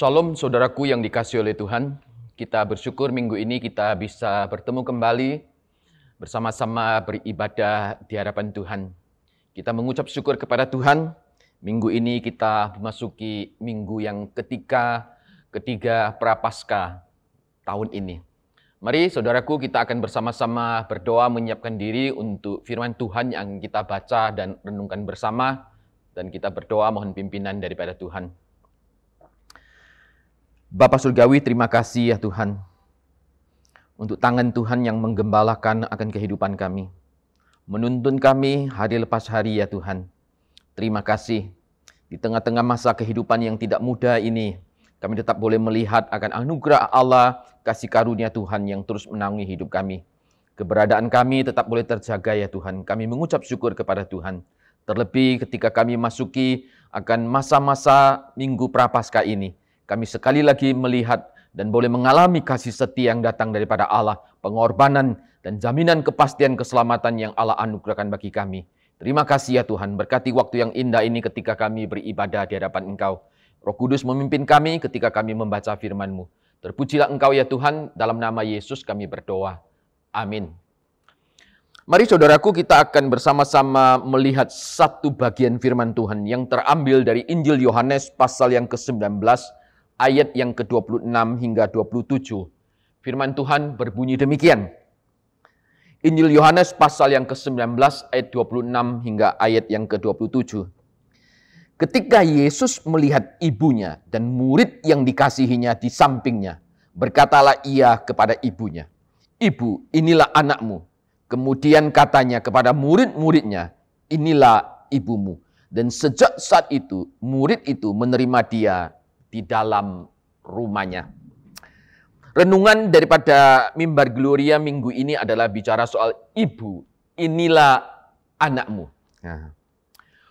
Shalom saudaraku yang dikasih oleh Tuhan. Kita bersyukur minggu ini kita bisa bertemu kembali bersama-sama beribadah di hadapan Tuhan. Kita mengucap syukur kepada Tuhan. Minggu ini kita memasuki minggu yang ketiga, ketiga prapaskah tahun ini. Mari saudaraku kita akan bersama-sama berdoa menyiapkan diri untuk firman Tuhan yang kita baca dan renungkan bersama. Dan kita berdoa mohon pimpinan daripada Tuhan. Bapak Surgawi, terima kasih ya Tuhan. Untuk tangan Tuhan yang menggembalakan akan kehidupan kami. Menuntun kami hari lepas hari ya Tuhan. Terima kasih. Di tengah-tengah masa kehidupan yang tidak mudah ini, kami tetap boleh melihat akan anugerah Allah, kasih karunia Tuhan yang terus menaungi hidup kami. Keberadaan kami tetap boleh terjaga ya Tuhan. Kami mengucap syukur kepada Tuhan. Terlebih ketika kami masuki akan masa-masa minggu prapaskah ini. Kami sekali lagi melihat dan boleh mengalami kasih setia yang datang daripada Allah, pengorbanan dan jaminan kepastian keselamatan yang Allah anugerahkan bagi kami. Terima kasih ya Tuhan, berkati waktu yang indah ini ketika kami beribadah di hadapan Engkau. Roh Kudus memimpin kami ketika kami membaca firman-Mu. Terpujilah Engkau ya Tuhan, dalam nama Yesus kami berdoa. Amin. Mari saudaraku kita akan bersama-sama melihat satu bagian firman Tuhan yang terambil dari Injil Yohanes pasal yang ke-19 ayat yang ke-26 hingga 27. Firman Tuhan berbunyi demikian. Injil Yohanes pasal yang ke-19 ayat 26 hingga ayat yang ke-27. Ketika Yesus melihat ibunya dan murid yang dikasihinya di sampingnya, berkatalah ia kepada ibunya, Ibu, inilah anakmu. Kemudian katanya kepada murid-muridnya, inilah ibumu. Dan sejak saat itu, murid itu menerima dia di dalam rumahnya. Renungan daripada mimbar Gloria minggu ini adalah bicara soal ibu. Inilah anakmu. Nah.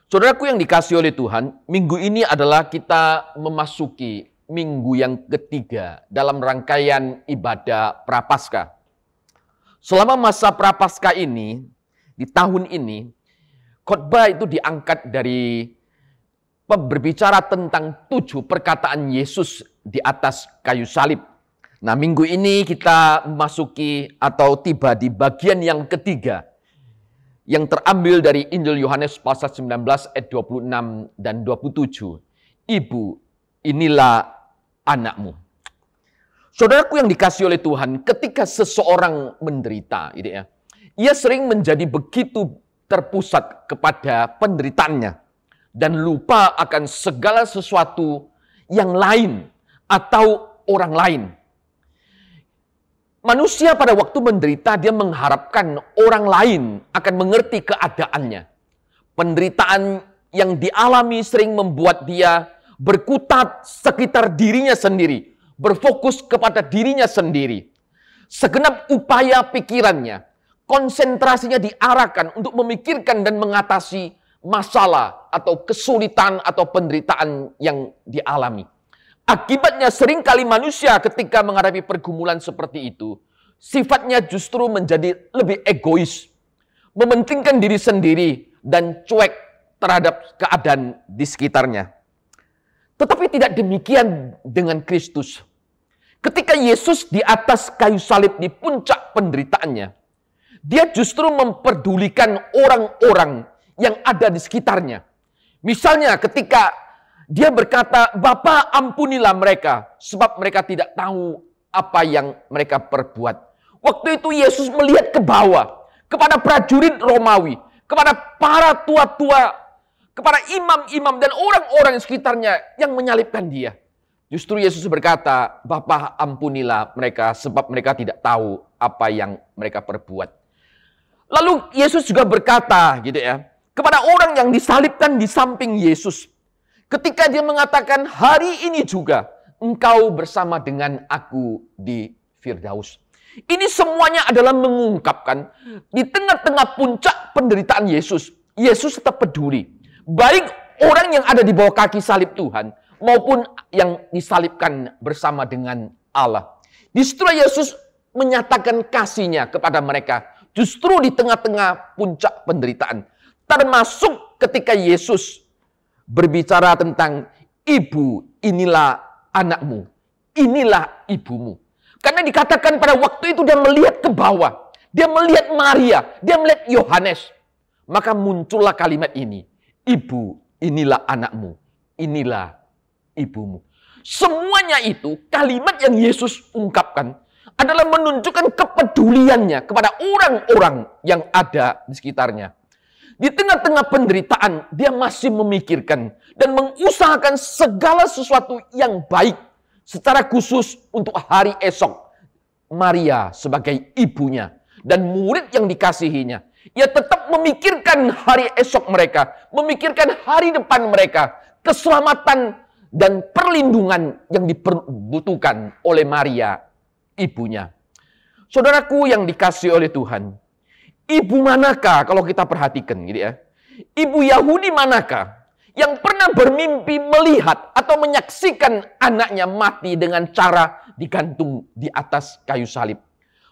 Saudaraku yang dikasih oleh Tuhan, minggu ini adalah kita memasuki minggu yang ketiga dalam rangkaian ibadah Prapaskah. Selama masa Prapaskah ini, di tahun ini, khotbah itu diangkat dari berbicara tentang tujuh perkataan Yesus di atas kayu salib. Nah, minggu ini kita memasuki atau tiba di bagian yang ketiga yang terambil dari Injil Yohanes pasal 19 ayat 26 dan 27. Ibu, inilah anakmu. Saudaraku yang dikasih oleh Tuhan, ketika seseorang menderita, gitu ya, ia sering menjadi begitu terpusat kepada penderitaannya dan lupa akan segala sesuatu yang lain atau orang lain. Manusia pada waktu menderita dia mengharapkan orang lain akan mengerti keadaannya. Penderitaan yang dialami sering membuat dia berkutat sekitar dirinya sendiri, berfokus kepada dirinya sendiri. Segenap upaya pikirannya, konsentrasinya diarahkan untuk memikirkan dan mengatasi masalah atau kesulitan atau penderitaan yang dialami. Akibatnya sering kali manusia ketika menghadapi pergumulan seperti itu, sifatnya justru menjadi lebih egois, mementingkan diri sendiri dan cuek terhadap keadaan di sekitarnya. Tetapi tidak demikian dengan Kristus. Ketika Yesus di atas kayu salib di puncak penderitaannya, dia justru memperdulikan orang-orang yang ada di sekitarnya. Misalnya ketika dia berkata, Bapak ampunilah mereka, sebab mereka tidak tahu apa yang mereka perbuat. Waktu itu Yesus melihat ke bawah, kepada prajurit Romawi, kepada para tua-tua, kepada imam-imam dan orang-orang sekitarnya yang menyalibkan dia. Justru Yesus berkata, Bapak ampunilah mereka sebab mereka tidak tahu apa yang mereka perbuat. Lalu Yesus juga berkata gitu ya, kepada orang yang disalibkan di samping Yesus. Ketika dia mengatakan hari ini juga engkau bersama dengan aku di Firdaus. Ini semuanya adalah mengungkapkan di tengah-tengah puncak penderitaan Yesus. Yesus tetap peduli. Baik orang yang ada di bawah kaki salib Tuhan maupun yang disalibkan bersama dengan Allah. Justru Yesus menyatakan kasihnya kepada mereka. Justru di tengah-tengah puncak penderitaan. Termasuk ketika Yesus berbicara tentang ibu inilah anakmu, inilah ibumu. Karena dikatakan pada waktu itu dia melihat ke bawah. Dia melihat Maria, dia melihat Yohanes. Maka muncullah kalimat ini. Ibu, inilah anakmu, inilah ibumu. Semuanya itu kalimat yang Yesus ungkapkan adalah menunjukkan kepeduliannya kepada orang-orang yang ada di sekitarnya. Di tengah-tengah penderitaan, dia masih memikirkan dan mengusahakan segala sesuatu yang baik secara khusus untuk hari esok. Maria sebagai ibunya dan murid yang dikasihinya. Ia tetap memikirkan hari esok mereka, memikirkan hari depan mereka, keselamatan dan perlindungan yang dibutuhkan oleh Maria, ibunya. Saudaraku yang dikasih oleh Tuhan, ibu manakah kalau kita perhatikan gitu ya? Ibu Yahudi manakah yang pernah bermimpi melihat atau menyaksikan anaknya mati dengan cara digantung di atas kayu salib?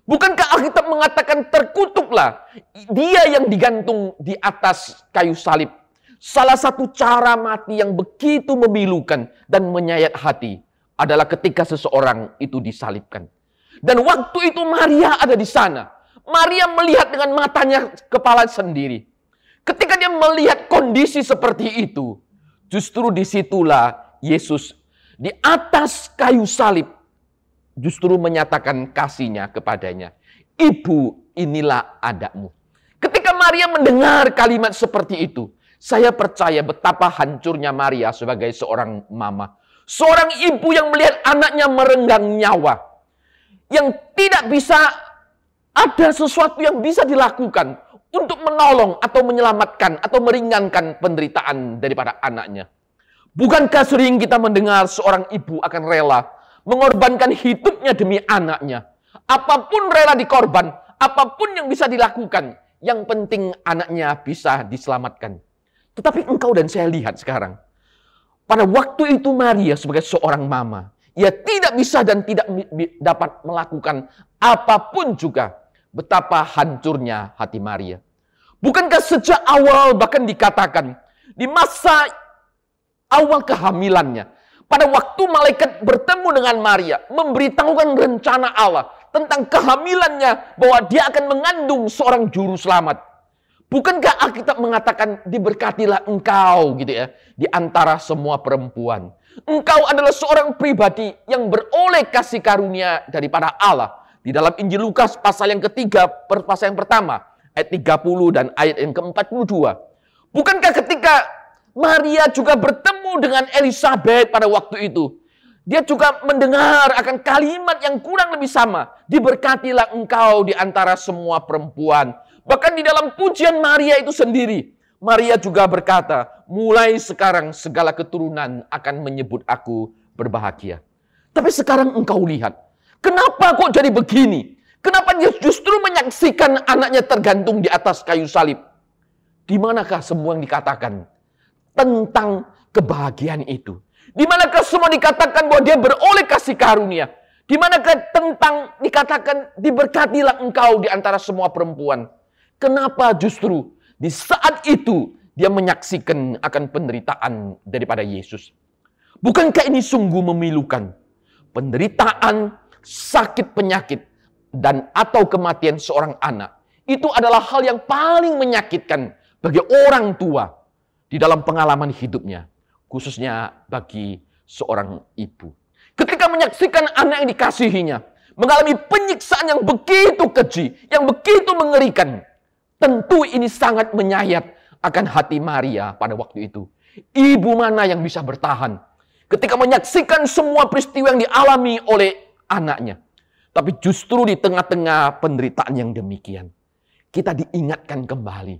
Bukankah Alkitab mengatakan terkutuklah dia yang digantung di atas kayu salib? Salah satu cara mati yang begitu memilukan dan menyayat hati adalah ketika seseorang itu disalibkan. Dan waktu itu Maria ada di sana. Maria melihat dengan matanya kepala sendiri. Ketika dia melihat kondisi seperti itu, justru di situlah Yesus di atas kayu salib justru menyatakan kasihnya kepadanya. Ibu, inilah adakmu. Ketika Maria mendengar kalimat seperti itu, saya percaya betapa hancurnya Maria sebagai seorang mama. Seorang ibu yang melihat anaknya merenggang nyawa. Yang tidak bisa ada sesuatu yang bisa dilakukan untuk menolong atau menyelamatkan atau meringankan penderitaan daripada anaknya. Bukankah sering kita mendengar seorang ibu akan rela mengorbankan hidupnya demi anaknya? Apa pun rela dikorban, apa pun yang bisa dilakukan, yang penting anaknya bisa diselamatkan. Tetapi engkau dan saya lihat sekarang, pada waktu itu Maria sebagai seorang mama, ia tidak bisa dan tidak dapat melakukan apa pun juga betapa hancurnya hati Maria. Bukankah sejak awal bahkan dikatakan di masa awal kehamilannya, pada waktu malaikat bertemu dengan Maria, memberitahukan rencana Allah tentang kehamilannya bahwa dia akan mengandung seorang juru selamat. Bukankah Alkitab mengatakan diberkatilah engkau gitu ya di antara semua perempuan. Engkau adalah seorang pribadi yang beroleh kasih karunia daripada Allah di dalam Injil Lukas pasal yang ketiga, pasal yang pertama, ayat 30 dan ayat yang ke-42. Bukankah ketika Maria juga bertemu dengan Elizabeth pada waktu itu, dia juga mendengar akan kalimat yang kurang lebih sama. Diberkatilah engkau di antara semua perempuan. Bahkan di dalam pujian Maria itu sendiri. Maria juga berkata, mulai sekarang segala keturunan akan menyebut aku berbahagia. Tapi sekarang engkau lihat, Kenapa kok jadi begini? Kenapa dia justru menyaksikan anaknya tergantung di atas kayu salib? Di manakah semua yang dikatakan tentang kebahagiaan itu? Di manakah semua dikatakan bahwa dia beroleh kasih karunia? Di manakah tentang dikatakan diberkatilah engkau di antara semua perempuan? Kenapa justru di saat itu dia menyaksikan akan penderitaan daripada Yesus? Bukankah ini sungguh memilukan? Penderitaan sakit penyakit, dan atau kematian seorang anak, itu adalah hal yang paling menyakitkan bagi orang tua di dalam pengalaman hidupnya, khususnya bagi seorang ibu. Ketika menyaksikan anak yang dikasihinya mengalami penyiksaan yang begitu keji, yang begitu mengerikan, tentu ini sangat menyayat akan hati Maria pada waktu itu. Ibu mana yang bisa bertahan ketika menyaksikan semua peristiwa yang dialami oleh anaknya. Tapi justru di tengah-tengah penderitaan yang demikian, kita diingatkan kembali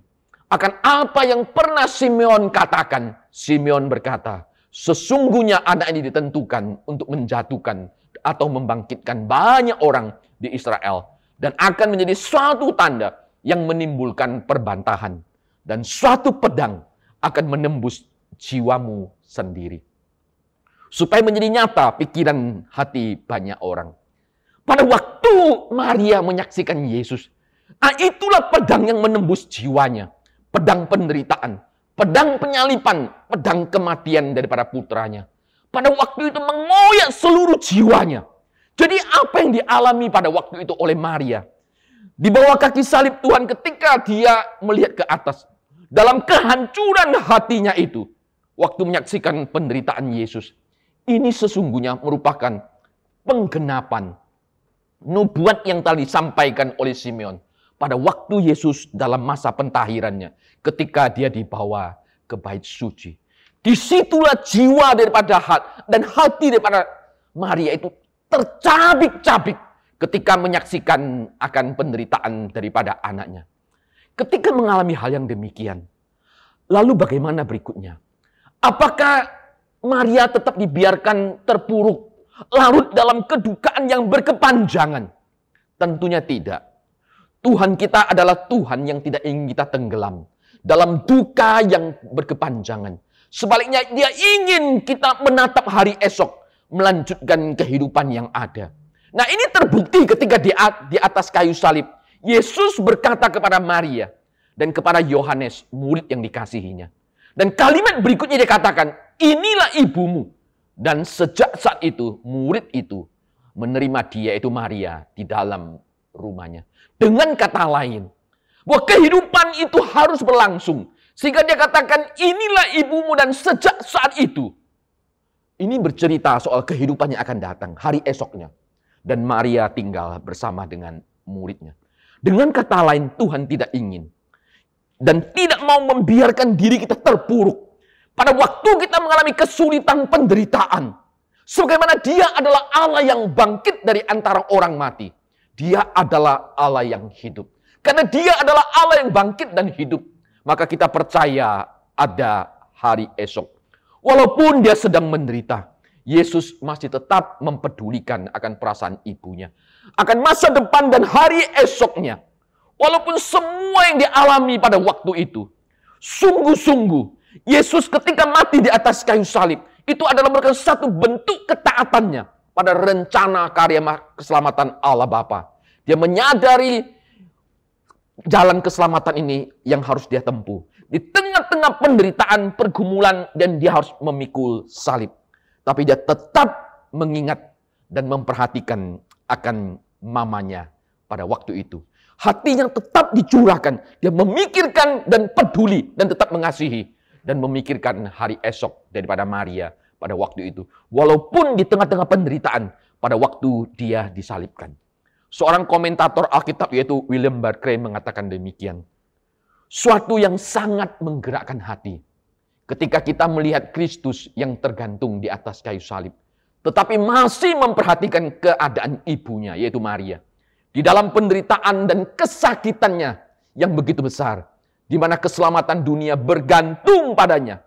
akan apa yang pernah Simeon katakan. Simeon berkata, sesungguhnya anak ini ditentukan untuk menjatuhkan atau membangkitkan banyak orang di Israel dan akan menjadi suatu tanda yang menimbulkan perbantahan dan suatu pedang akan menembus jiwamu sendiri supaya menjadi nyata pikiran hati banyak orang. Pada waktu Maria menyaksikan Yesus, ah itulah pedang yang menembus jiwanya, pedang penderitaan, pedang penyalipan, pedang kematian daripada putranya. pada waktu itu mengoyak seluruh jiwanya. Jadi apa yang dialami pada waktu itu oleh Maria? Di bawah kaki salib Tuhan ketika dia melihat ke atas. Dalam kehancuran hatinya itu. Waktu menyaksikan penderitaan Yesus. Ini sesungguhnya merupakan penggenapan nubuat yang tadi disampaikan oleh Simeon pada waktu Yesus dalam masa pentahirannya ketika dia dibawa ke bait suci. Di situlah jiwa daripada hati dan hati daripada Maria itu tercabik-cabik ketika menyaksikan akan penderitaan daripada anaknya. Ketika mengalami hal yang demikian, lalu bagaimana berikutnya? Apakah Maria tetap dibiarkan terpuruk, larut dalam kedukaan yang berkepanjangan? Tentunya tidak. Tuhan kita adalah Tuhan yang tidak ingin kita tenggelam dalam duka yang berkepanjangan. Sebaliknya dia ingin kita menatap hari esok, melanjutkan kehidupan yang ada. Nah ini terbukti ketika di, di atas kayu salib. Yesus berkata kepada Maria dan kepada Yohanes, murid yang dikasihinya. Dan kalimat berikutnya dia katakan, inilah ibumu. Dan sejak saat itu, murid itu menerima dia, itu Maria, di dalam rumahnya. Dengan kata lain, bahwa kehidupan itu harus berlangsung. Sehingga dia katakan, inilah ibumu dan sejak saat itu. Ini bercerita soal kehidupan yang akan datang, hari esoknya. Dan Maria tinggal bersama dengan muridnya. Dengan kata lain, Tuhan tidak ingin. Dan tidak mau membiarkan diri kita terpuruk. Pada waktu kita mengalami kesulitan penderitaan. Sebagaimana dia adalah Allah yang bangkit dari antara orang mati. Dia adalah Allah yang hidup. Karena dia adalah Allah yang bangkit dan hidup. Maka kita percaya ada hari esok. Walaupun dia sedang menderita, Yesus masih tetap mempedulikan akan perasaan ibunya. Akan masa depan dan hari esoknya. Walaupun semua yang dialami pada waktu itu. Sungguh-sungguh, Yesus ketika mati di atas kayu salib, itu adalah merupakan satu bentuk ketaatannya pada rencana karya keselamatan Allah Bapa. Dia menyadari jalan keselamatan ini yang harus dia tempuh. Di tengah-tengah penderitaan, pergumulan, dan dia harus memikul salib. Tapi dia tetap mengingat dan memperhatikan akan mamanya pada waktu itu. Hatinya tetap dicurahkan. Dia memikirkan dan peduli dan tetap mengasihi. Dan memikirkan hari esok daripada Maria pada waktu itu. Walaupun di tengah-tengah penderitaan pada waktu dia disalibkan. Seorang komentator Alkitab yaitu William Barclay mengatakan demikian. Suatu yang sangat menggerakkan hati. Ketika kita melihat Kristus yang tergantung di atas kayu salib. Tetapi masih memperhatikan keadaan ibunya yaitu Maria. Di dalam penderitaan dan kesakitannya yang begitu besar. Di mana keselamatan dunia bergantung padanya.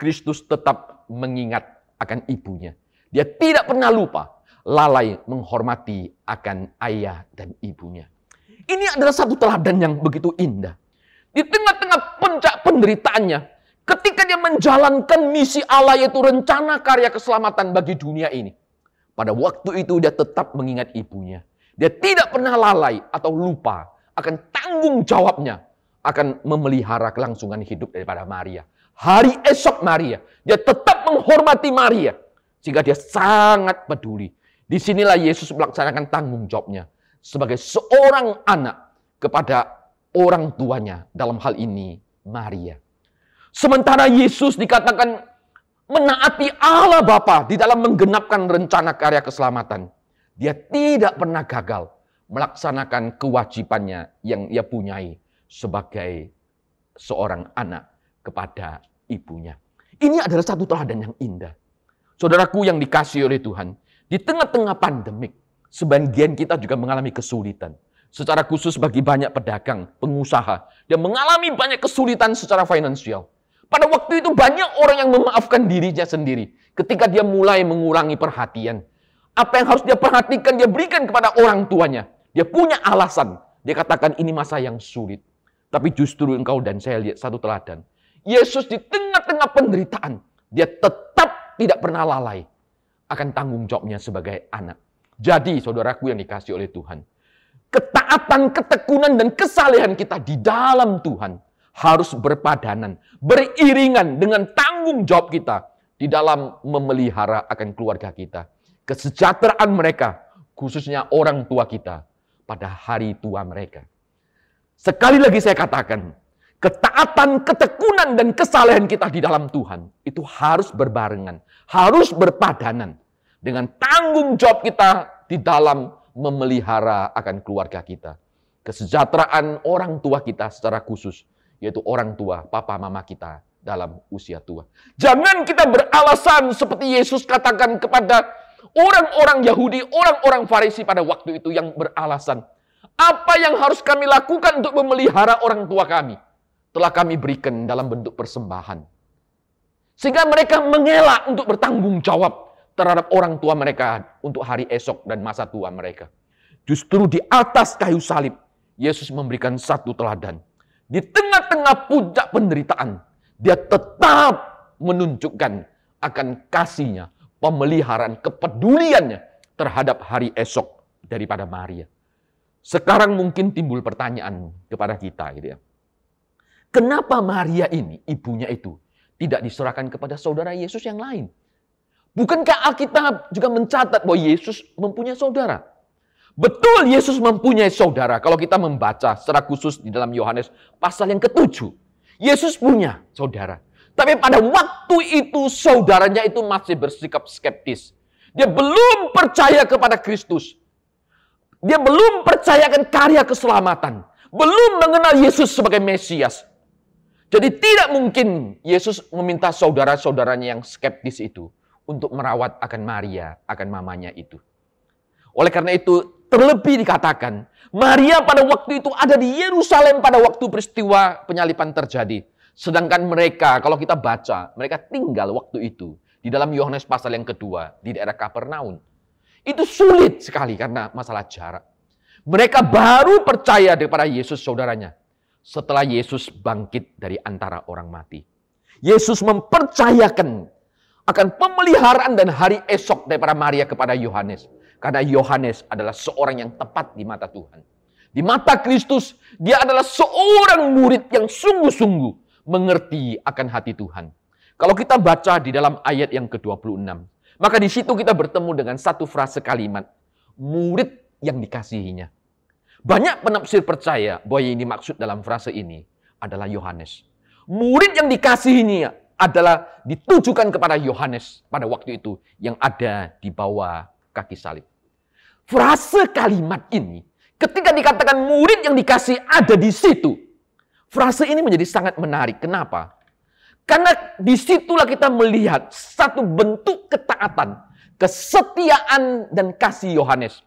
Kristus tetap mengingat akan ibunya. Dia tidak pernah lupa lalai menghormati akan ayah dan ibunya. Ini adalah satu teladan yang begitu indah. Di tengah-tengah puncak penderitaannya, ketika dia menjalankan misi Allah yaitu rencana karya keselamatan bagi dunia ini. Pada waktu itu dia tetap mengingat ibunya. Dia tidak pernah lalai atau lupa akan tanggung jawabnya akan memelihara kelangsungan hidup daripada Maria hari esok Maria. Dia tetap menghormati Maria. Sehingga dia sangat peduli. Di sinilah Yesus melaksanakan tanggung jawabnya. Sebagai seorang anak kepada orang tuanya. Dalam hal ini Maria. Sementara Yesus dikatakan menaati Allah Bapa di dalam menggenapkan rencana karya keselamatan. Dia tidak pernah gagal melaksanakan kewajibannya yang ia punyai sebagai seorang anak kepada ibunya. Ini adalah satu teladan yang indah. Saudaraku yang dikasih oleh Tuhan, di tengah-tengah pandemik, sebagian kita juga mengalami kesulitan. Secara khusus bagi banyak pedagang, pengusaha, yang mengalami banyak kesulitan secara finansial. Pada waktu itu banyak orang yang memaafkan dirinya sendiri ketika dia mulai mengurangi perhatian. Apa yang harus dia perhatikan, dia berikan kepada orang tuanya. Dia punya alasan. Dia katakan ini masa yang sulit. Tapi justru engkau dan saya lihat satu teladan. Yesus di tengah-tengah penderitaan, dia tetap tidak pernah lalai akan tanggung jawabnya sebagai anak. Jadi, saudaraku yang dikasih oleh Tuhan, ketaatan, ketekunan, dan kesalehan kita di dalam Tuhan harus berpadanan, beriringan dengan tanggung jawab kita di dalam memelihara akan keluarga kita. Kesejahteraan mereka, khususnya orang tua kita pada hari tua mereka. Sekali lagi saya katakan, ketaatan, ketekunan, dan kesalehan kita di dalam Tuhan itu harus berbarengan, harus berpadanan dengan tanggung jawab kita di dalam memelihara akan keluarga kita. Kesejahteraan orang tua kita secara khusus, yaitu orang tua, papa mama kita dalam usia tua. Jangan kita beralasan seperti Yesus katakan kepada orang-orang Yahudi, orang-orang Farisi pada waktu itu yang beralasan, apa yang harus kami lakukan untuk memelihara orang tua kami? Telah kami berikan dalam bentuk persembahan. Sehingga mereka mengelak untuk bertanggung jawab terhadap orang tua mereka untuk hari esok dan masa tua mereka. Justru di atas kayu salib, Yesus memberikan satu teladan. Di tengah-tengah puncak penderitaan, dia tetap menunjukkan akan kasihnya, pemeliharaan, kepeduliannya terhadap hari esok daripada Maria. Sekarang mungkin timbul pertanyaan kepada kita gitu ya. Kenapa Maria ini, ibunya itu, tidak diserahkan kepada saudara Yesus yang lain? Bukankah Alkitab juga mencatat bahwa Yesus mempunyai saudara? Betul Yesus mempunyai saudara. Kalau kita membaca secara khusus di dalam Yohanes pasal yang ketujuh. Yesus punya saudara. Tapi pada waktu itu saudaranya itu masih bersikap skeptis. Dia belum percaya kepada Kristus. Dia belum percayakan karya keselamatan. Belum mengenal Yesus sebagai Mesias. Jadi tidak mungkin Yesus meminta saudara-saudaranya yang skeptis itu untuk merawat akan Maria, akan mamanya itu. Oleh karena itu, terlebih dikatakan, Maria pada waktu itu ada di Yerusalem pada waktu peristiwa penyalipan terjadi. Sedangkan mereka, kalau kita baca, mereka tinggal waktu itu di dalam Yohanes pasal yang kedua di daerah Kapernaum. Itu sulit sekali karena masalah jarak. Mereka baru percaya kepada Yesus saudaranya setelah Yesus bangkit dari antara orang mati. Yesus mempercayakan akan pemeliharaan dan hari esok daripada Maria kepada Yohanes. Karena Yohanes adalah seorang yang tepat di mata Tuhan. Di mata Kristus, dia adalah seorang murid yang sungguh-sungguh mengerti akan hati Tuhan. Kalau kita baca di dalam ayat yang ke-26, maka di situ kita bertemu dengan satu frase kalimat, murid yang dikasihinya. Banyak penafsir percaya bahwa yang dimaksud dalam frase ini adalah Yohanes. Murid yang dikasihinya adalah ditujukan kepada Yohanes pada waktu itu yang ada di bawah kaki salib. Frase kalimat ini ketika dikatakan murid yang dikasih ada di situ, frase ini menjadi sangat menarik. Kenapa? Karena di situlah kita melihat satu bentuk ketaatan, kesetiaan, dan kasih Yohanes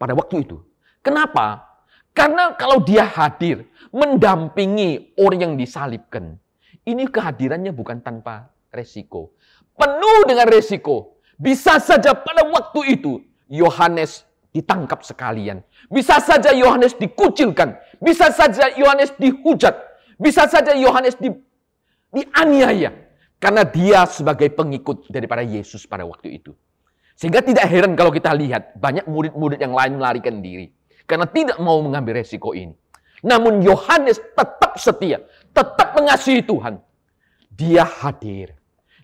pada waktu itu. Kenapa? Karena kalau dia hadir, mendampingi orang yang disalibkan, ini kehadirannya bukan tanpa resiko. Penuh dengan resiko. Bisa saja pada waktu itu, Yohanes ditangkap sekalian. Bisa saja Yohanes dikucilkan. Bisa saja Yohanes dihujat. Bisa saja Yohanes di dianiaya karena dia sebagai pengikut daripada Yesus pada waktu itu. Sehingga tidak heran kalau kita lihat banyak murid-murid yang lain melarikan diri karena tidak mau mengambil resiko ini. Namun Yohanes tetap setia, tetap mengasihi Tuhan. Dia hadir.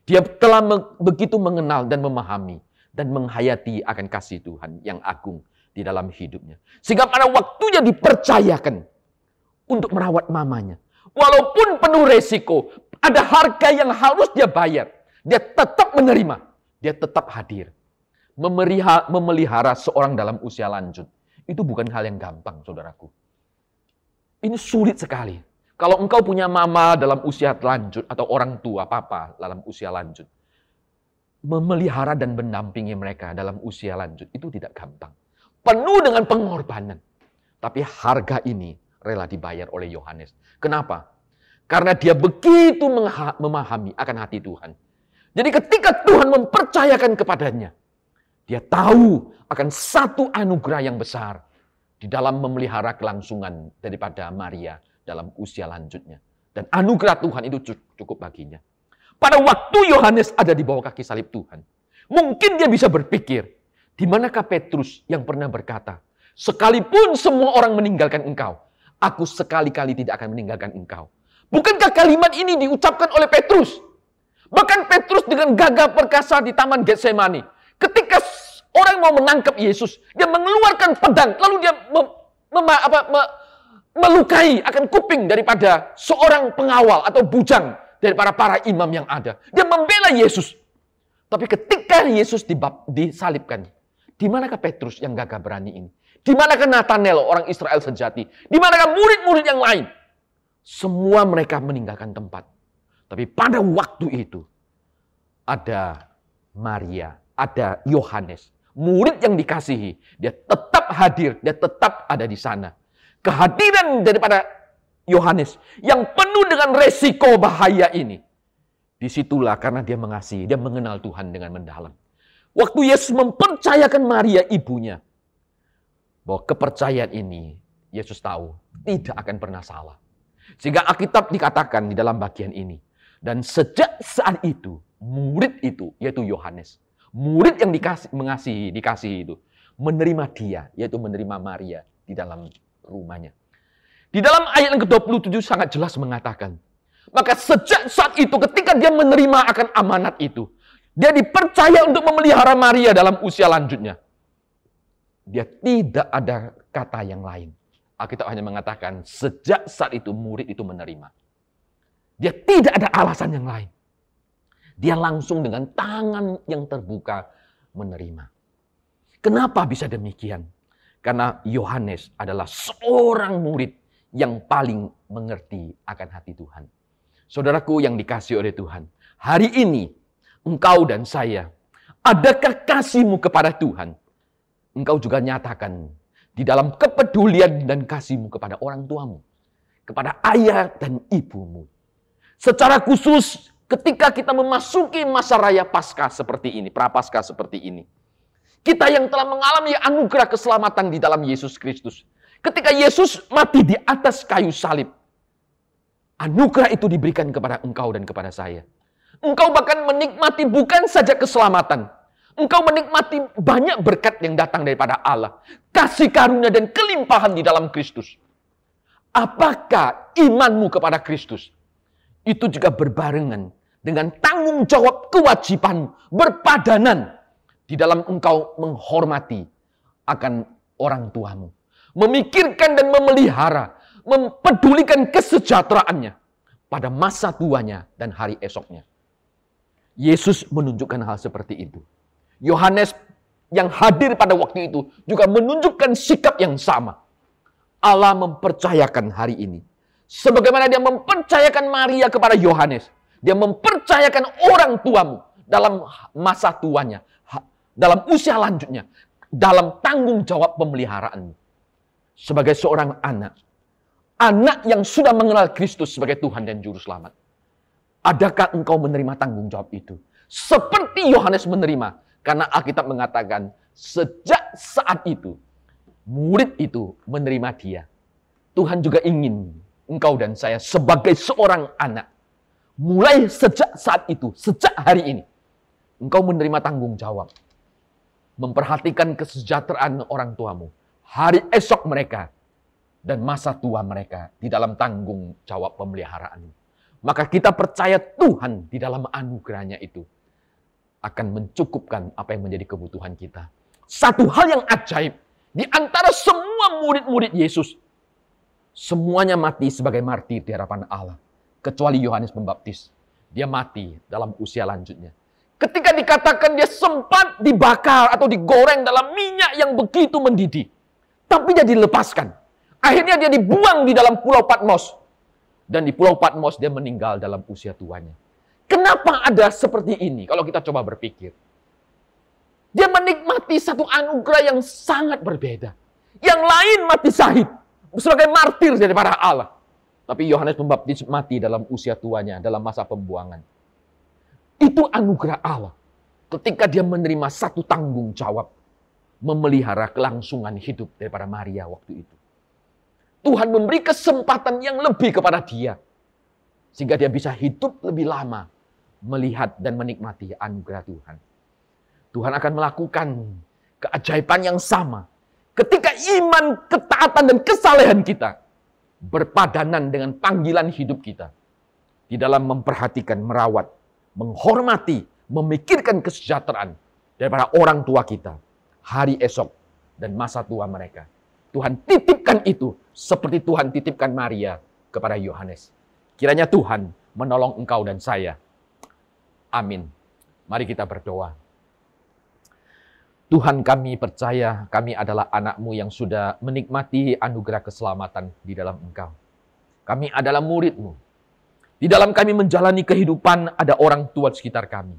Dia telah begitu mengenal dan memahami dan menghayati akan kasih Tuhan yang agung di dalam hidupnya. Sehingga pada waktunya dipercayakan untuk merawat mamanya. Walaupun penuh resiko, ada harga yang harus dia bayar. Dia tetap menerima. Dia tetap hadir. Memelihara, memelihara seorang dalam usia lanjut. Itu bukan hal yang gampang, saudaraku. Ini sulit sekali. Kalau engkau punya mama dalam usia lanjut atau orang tua, papa dalam usia lanjut. Memelihara dan mendampingi mereka dalam usia lanjut itu tidak gampang. Penuh dengan pengorbanan. Tapi harga ini rela dibayar oleh Yohanes. Kenapa? Karena dia begitu memahami akan hati Tuhan. Jadi ketika Tuhan mempercayakan kepadanya, dia tahu akan satu anugerah yang besar di dalam memelihara kelangsungan daripada Maria dalam usia lanjutnya. Dan anugerah Tuhan itu cukup baginya. Pada waktu Yohanes ada di bawah kaki salib Tuhan, mungkin dia bisa berpikir, di manakah Petrus yang pernah berkata, sekalipun semua orang meninggalkan engkau, aku sekali-kali tidak akan meninggalkan engkau. Bukankah kalimat ini diucapkan oleh Petrus? Bahkan Petrus dengan gagah perkasa di Taman Getsemani. Ketika orang mau menangkap Yesus, dia mengeluarkan pedang, lalu dia mem, mem, apa, me, melukai akan kuping daripada seorang pengawal atau bujang dari para para imam yang ada. Dia membela Yesus. Tapi ketika Yesus disalibkan, di manakah Petrus yang gagah berani ini? Di manakah Nathanael orang Israel sejati? Di manakah murid-murid yang lain? Semua mereka meninggalkan tempat. Tapi pada waktu itu ada Maria, ada Yohanes, murid yang dikasihi. Dia tetap hadir, dia tetap ada di sana. Kehadiran daripada Yohanes yang penuh dengan resiko bahaya ini. Di situlah karena dia mengasihi, dia mengenal Tuhan dengan mendalam. Waktu Yesus mempercayakan Maria ibunya, bahwa kepercayaan ini Yesus tahu tidak akan pernah salah. Sehingga Alkitab dikatakan di dalam bagian ini. Dan sejak saat itu, murid itu, yaitu Yohanes, murid yang dikasih, mengasihi, dikasihi itu, menerima dia, yaitu menerima Maria di dalam rumahnya. Di dalam ayat yang ke-27 sangat jelas mengatakan, maka sejak saat itu ketika dia menerima akan amanat itu, dia dipercaya untuk memelihara Maria dalam usia lanjutnya. Dia tidak ada kata yang lain. Alkitab hanya mengatakan sejak saat itu murid itu menerima. Dia tidak ada alasan yang lain. Dia langsung dengan tangan yang terbuka menerima. Kenapa bisa demikian? Karena Yohanes adalah seorang murid yang paling mengerti akan hati Tuhan. Saudaraku yang dikasih oleh Tuhan, hari ini engkau dan saya, adakah kasihmu kepada Tuhan? Engkau juga nyatakan di dalam kepedulian dan kasihmu kepada orang tuamu, kepada ayah dan ibumu, Secara khusus ketika kita memasuki masa raya Paskah seperti ini, prapaskah seperti ini. Kita yang telah mengalami anugerah keselamatan di dalam Yesus Kristus. Ketika Yesus mati di atas kayu salib, anugerah itu diberikan kepada engkau dan kepada saya. Engkau bahkan menikmati bukan saja keselamatan, Engkau menikmati banyak berkat yang datang daripada Allah. Kasih karunia dan kelimpahan di dalam Kristus. Apakah imanmu kepada Kristus? itu juga berbarengan dengan tanggung jawab kewajiban berpadanan di dalam engkau menghormati akan orang tuamu. Memikirkan dan memelihara, mempedulikan kesejahteraannya pada masa tuanya dan hari esoknya. Yesus menunjukkan hal seperti itu. Yohanes yang hadir pada waktu itu juga menunjukkan sikap yang sama. Allah mempercayakan hari ini Sebagaimana dia mempercayakan Maria kepada Yohanes. Dia mempercayakan orang tuamu dalam masa tuanya. Dalam usia lanjutnya. Dalam tanggung jawab pemeliharaanmu. Sebagai seorang anak. Anak yang sudah mengenal Kristus sebagai Tuhan dan Juru Selamat. Adakah engkau menerima tanggung jawab itu? Seperti Yohanes menerima. Karena Alkitab mengatakan sejak saat itu murid itu menerima dia. Tuhan juga ingin engkau dan saya sebagai seorang anak. Mulai sejak saat itu, sejak hari ini, engkau menerima tanggung jawab. Memperhatikan kesejahteraan orang tuamu. Hari esok mereka dan masa tua mereka di dalam tanggung jawab pemeliharaan. Maka kita percaya Tuhan di dalam anugerahnya itu akan mencukupkan apa yang menjadi kebutuhan kita. Satu hal yang ajaib, di antara semua murid-murid Yesus, Semuanya mati sebagai martir di hadapan Allah. Kecuali Yohanes Pembaptis. Dia mati dalam usia lanjutnya. Ketika dikatakan dia sempat dibakar atau digoreng dalam minyak yang begitu mendidih. Tapi dia dilepaskan. Akhirnya dia dibuang di dalam pulau Patmos. Dan di pulau Patmos dia meninggal dalam usia tuanya. Kenapa ada seperti ini kalau kita coba berpikir? Dia menikmati satu anugerah yang sangat berbeda. Yang lain mati sahid sebagai martir daripada Allah. Tapi Yohanes Pembaptis mati dalam usia tuanya, dalam masa pembuangan. Itu anugerah Allah. Ketika dia menerima satu tanggung jawab. Memelihara kelangsungan hidup daripada Maria waktu itu. Tuhan memberi kesempatan yang lebih kepada dia. Sehingga dia bisa hidup lebih lama. Melihat dan menikmati anugerah Tuhan. Tuhan akan melakukan keajaiban yang sama Ketika iman, ketaatan, dan kesalehan kita berpadanan dengan panggilan hidup kita di dalam memperhatikan, merawat, menghormati, memikirkan kesejahteraan daripada orang tua kita, hari esok, dan masa tua mereka. Tuhan titipkan itu seperti Tuhan titipkan Maria kepada Yohanes. Kiranya Tuhan menolong engkau dan saya. Amin. Mari kita berdoa. Tuhan kami percaya kami adalah anakmu yang sudah menikmati anugerah keselamatan di dalam engkau. Kami adalah muridmu. Di dalam kami menjalani kehidupan ada orang tua sekitar kami.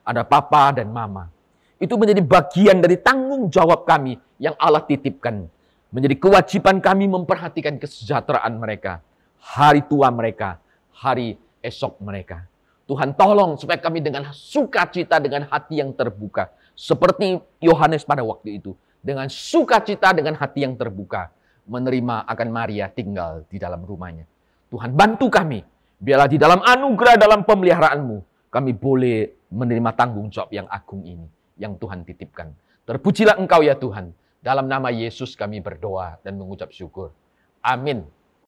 Ada papa dan mama. Itu menjadi bagian dari tanggung jawab kami yang Allah titipkan. Menjadi kewajiban kami memperhatikan kesejahteraan mereka. Hari tua mereka, hari esok mereka. Tuhan tolong supaya kami dengan sukacita, dengan hati yang terbuka seperti Yohanes pada waktu itu, dengan sukacita dengan hati yang terbuka, menerima akan Maria tinggal di dalam rumahnya. Tuhan bantu kami, biarlah di dalam anugerah dalam pemeliharaanmu, kami boleh menerima tanggung jawab yang agung ini, yang Tuhan titipkan. Terpujilah Engkau ya Tuhan, dalam nama Yesus kami berdoa dan mengucap syukur. Amin.